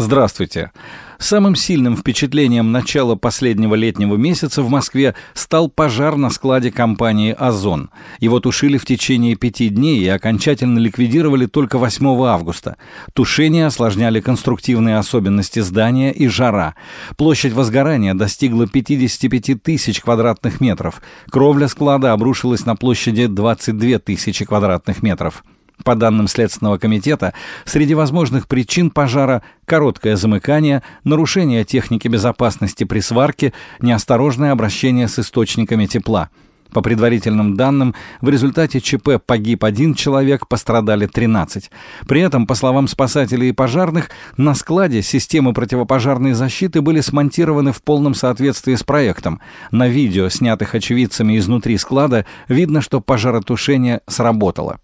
Здравствуйте. Самым сильным впечатлением начала последнего летнего месяца в Москве стал пожар на складе компании «Озон». Его тушили в течение пяти дней и окончательно ликвидировали только 8 августа. Тушение осложняли конструктивные особенности здания и жара. Площадь возгорания достигла 55 тысяч квадратных метров. Кровля склада обрушилась на площади 22 тысячи квадратных метров. По данным Следственного комитета, среди возможных причин пожара – короткое замыкание, нарушение техники безопасности при сварке, неосторожное обращение с источниками тепла. По предварительным данным, в результате ЧП погиб один человек, пострадали 13. При этом, по словам спасателей и пожарных, на складе системы противопожарной защиты были смонтированы в полном соответствии с проектом. На видео, снятых очевидцами изнутри склада, видно, что пожаротушение сработало.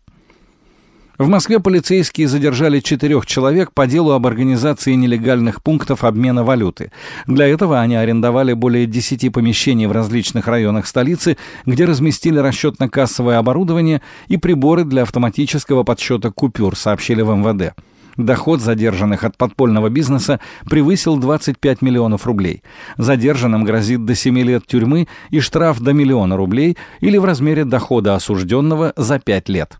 В Москве полицейские задержали четырех человек по делу об организации нелегальных пунктов обмена валюты. Для этого они арендовали более десяти помещений в различных районах столицы, где разместили расчетно-кассовое оборудование и приборы для автоматического подсчета купюр, сообщили в МВД. Доход задержанных от подпольного бизнеса превысил 25 миллионов рублей. Задержанным грозит до 7 лет тюрьмы и штраф до миллиона рублей или в размере дохода осужденного за 5 лет.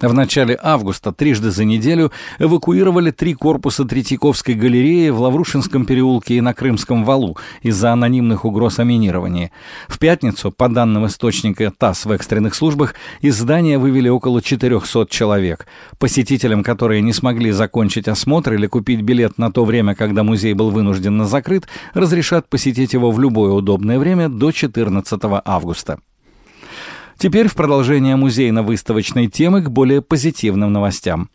В начале августа трижды за неделю эвакуировали три корпуса Третьяковской галереи в Лаврушинском переулке и на Крымском валу из-за анонимных угроз о минировании. В пятницу, по данным источника ТАСС в экстренных службах, из здания вывели около 400 человек. Посетителям, которые не смогли закончить осмотр или купить билет на то время, когда музей был вынужденно закрыт, разрешат посетить его в любое удобное время до 14 августа. Теперь в продолжение музейно-выставочной темы к более позитивным новостям.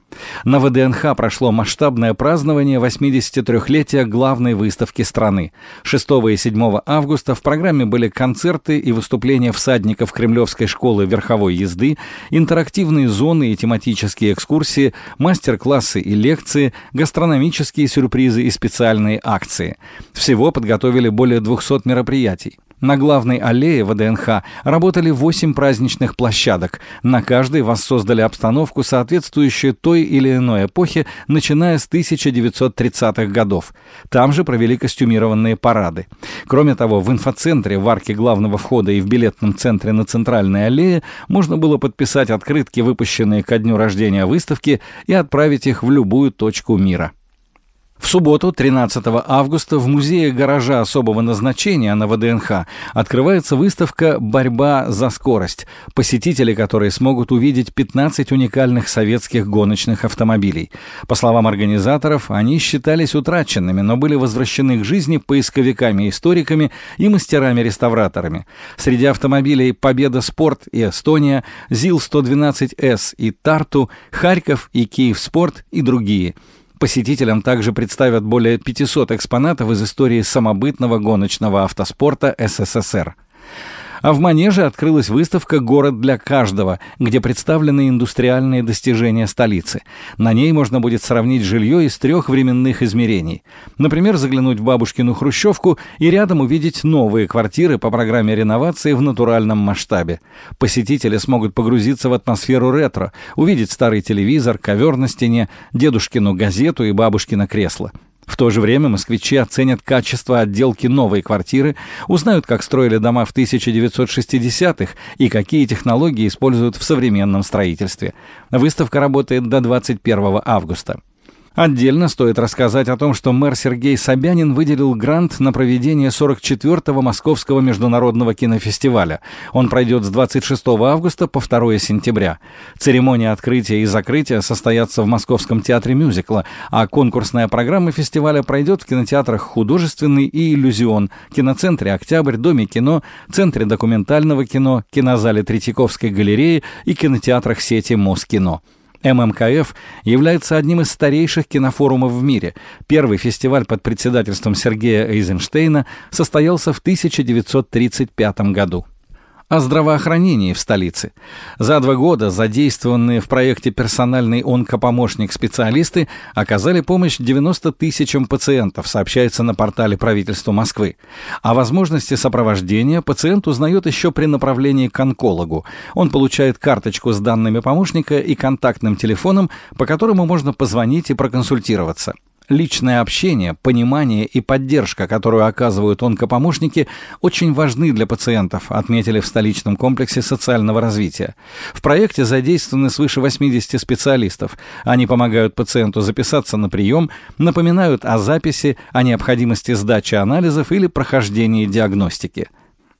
На ВДНХ прошло масштабное празднование 83-летия главной выставки страны. 6 и 7 августа в программе были концерты и выступления всадников Кремлевской школы верховой езды, интерактивные зоны и тематические экскурсии, мастер-классы и лекции, гастрономические сюрпризы и специальные акции. Всего подготовили более 200 мероприятий. На главной аллее ВДНХ работали восемь праздничных площадок. На каждой воссоздали обстановку, соответствующую той или иной эпохе, начиная с 1930-х годов. Там же провели костюмированные парады. Кроме того, в инфоцентре, в арке главного входа и в билетном центре на Центральной аллее можно было подписать открытки, выпущенные ко дню рождения выставки, и отправить их в любую точку мира. В субботу, 13 августа, в музее гаража особого назначения на ВДНХ открывается выставка «Борьба за скорость», посетители которой смогут увидеть 15 уникальных советских гоночных автомобилей. По словам организаторов, они считались утраченными, но были возвращены к жизни поисковиками-историками и мастерами-реставраторами. Среди автомобилей «Победа Спорт» и «Эстония», ЗИЛ-112С и «Тарту», «Харьков» и «Киев Спорт» и другие – Посетителям также представят более 500 экспонатов из истории самобытного гоночного автоспорта СССР. А в Манеже открылась выставка «Город для каждого», где представлены индустриальные достижения столицы. На ней можно будет сравнить жилье из трех временных измерений. Например, заглянуть в бабушкину хрущевку и рядом увидеть новые квартиры по программе реновации в натуральном масштабе. Посетители смогут погрузиться в атмосферу ретро, увидеть старый телевизор, ковер на стене, дедушкину газету и бабушкино кресло. В то же время москвичи оценят качество отделки новой квартиры, узнают, как строили дома в 1960-х и какие технологии используют в современном строительстве. Выставка работает до 21 августа. Отдельно стоит рассказать о том, что мэр Сергей Собянин выделил грант на проведение 44-го Московского международного кинофестиваля. Он пройдет с 26 августа по 2 сентября. Церемония открытия и закрытия состоятся в Московском театре мюзикла, а конкурсная программа фестиваля пройдет в кинотеатрах «Художественный» и «Иллюзион», киноцентре «Октябрь», Доме кино, Центре документального кино, кинозале Третьяковской галереи и кинотеатрах сети Москино. ММКФ является одним из старейших кинофорумов в мире. Первый фестиваль под председательством Сергея Эйзенштейна состоялся в 1935 году. О здравоохранении в столице. За два года задействованные в проекте «Персональный онкопомощник» специалисты оказали помощь 90 тысячам пациентов, сообщается на портале правительства Москвы. О возможности сопровождения пациент узнает еще при направлении к онкологу. Он получает карточку с данными помощника и контактным телефоном, по которому можно позвонить и проконсультироваться. Личное общение, понимание и поддержка, которую оказывают онкопомощники, очень важны для пациентов, отметили в столичном комплексе социального развития. В проекте задействованы свыше 80 специалистов. Они помогают пациенту записаться на прием, напоминают о записи, о необходимости сдачи анализов или прохождении диагностики.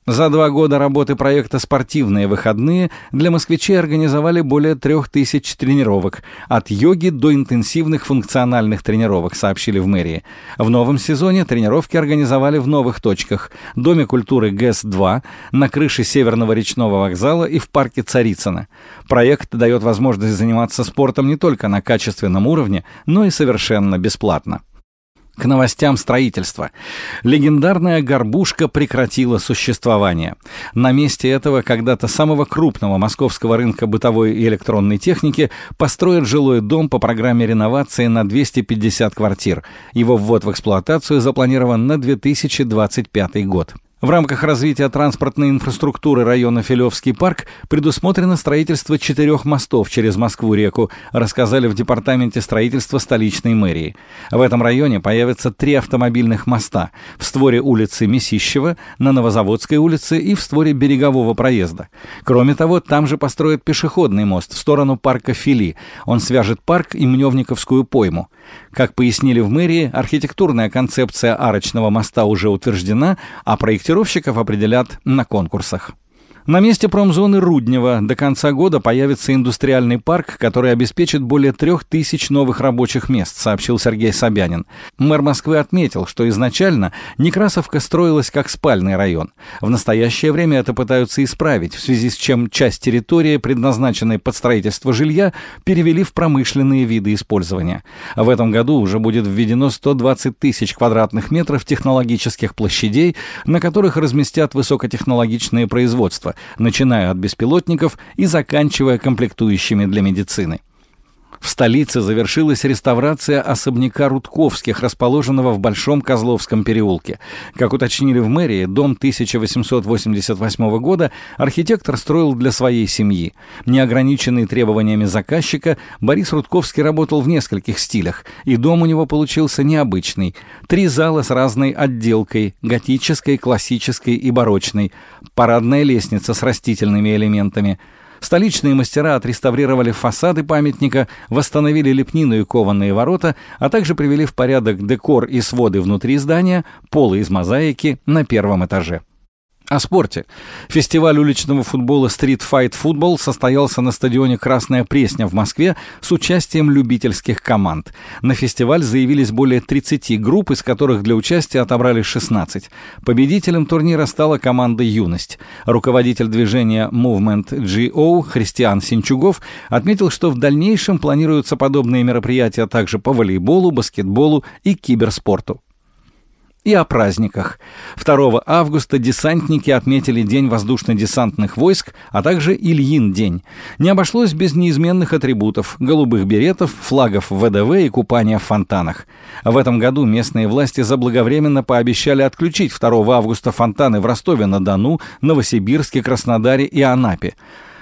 За два года работы проекта «Спортивные выходные» для москвичей организовали более трех тысяч тренировок, от йоги до интенсивных функциональных тренировок, сообщили в мэрии. В новом сезоне тренировки организовали в новых точках – Доме культуры ГЭС-2, на крыше Северного речного вокзала и в парке Царицына. Проект дает возможность заниматься спортом не только на качественном уровне, но и совершенно бесплатно. К новостям строительства. Легендарная горбушка прекратила существование. На месте этого когда-то самого крупного московского рынка бытовой и электронной техники построят жилой дом по программе реновации на 250 квартир. Его ввод в эксплуатацию запланирован на 2025 год. В рамках развития транспортной инфраструктуры района Филевский парк предусмотрено строительство четырех мостов через Москву-реку, рассказали в Департаменте строительства столичной мэрии. В этом районе появятся три автомобильных моста в створе улицы Месищева, на Новозаводской улице и в створе Берегового проезда. Кроме того, там же построят пешеходный мост в сторону парка Фили. Он свяжет парк и Мневниковскую пойму. Как пояснили в мэрии, архитектурная концепция арочного моста уже утверждена, а проектировщиков определят на конкурсах. На месте промзоны Руднева до конца года появится индустриальный парк, который обеспечит более трех тысяч новых рабочих мест, сообщил Сергей Собянин. Мэр Москвы отметил, что изначально Некрасовка строилась как спальный район. В настоящее время это пытаются исправить, в связи с чем часть территории, предназначенной под строительство жилья, перевели в промышленные виды использования. В этом году уже будет введено 120 тысяч квадратных метров технологических площадей, на которых разместят высокотехнологичные производства, начиная от беспилотников и заканчивая комплектующими для медицины. В столице завершилась реставрация особняка Рудковских, расположенного в Большом Козловском переулке. Как уточнили в мэрии, дом 1888 года архитектор строил для своей семьи. Неограниченный требованиями заказчика, Борис Рудковский работал в нескольких стилях, и дом у него получился необычный. Три зала с разной отделкой – готической, классической и барочной. Парадная лестница с растительными элементами – Столичные мастера отреставрировали фасады памятника, восстановили лепнину и кованые ворота, а также привели в порядок декор и своды внутри здания, полы из мозаики на первом этаже. О спорте. Фестиваль уличного футбола Street Fight Football состоялся на стадионе «Красная Пресня» в Москве с участием любительских команд. На фестиваль заявились более 30 групп, из которых для участия отобрали 16. Победителем турнира стала команда «Юность». Руководитель движения Movement GO Христиан Синчугов отметил, что в дальнейшем планируются подобные мероприятия также по волейболу, баскетболу и киберспорту и о праздниках. 2 августа десантники отметили День воздушно-десантных войск, а также Ильин день. Не обошлось без неизменных атрибутов – голубых беретов, флагов ВДВ и купания в фонтанах. В этом году местные власти заблаговременно пообещали отключить 2 августа фонтаны в Ростове-на-Дону, Новосибирске, Краснодаре и Анапе.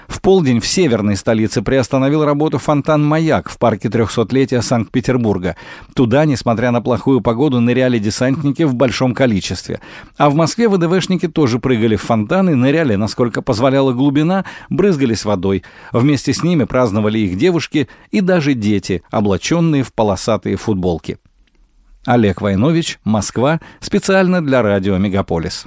В полдень в северной столице приостановил работу фонтан «Маяк» в парке 300-летия Санкт-Петербурга. Туда, несмотря на плохую погоду, ныряли десантники в большом количестве. А в Москве ВДВшники тоже прыгали в фонтаны, ныряли, насколько позволяла глубина, брызгались водой. Вместе с ними праздновали их девушки и даже дети, облаченные в полосатые футболки. Олег Войнович, Москва, специально для радио «Мегаполис».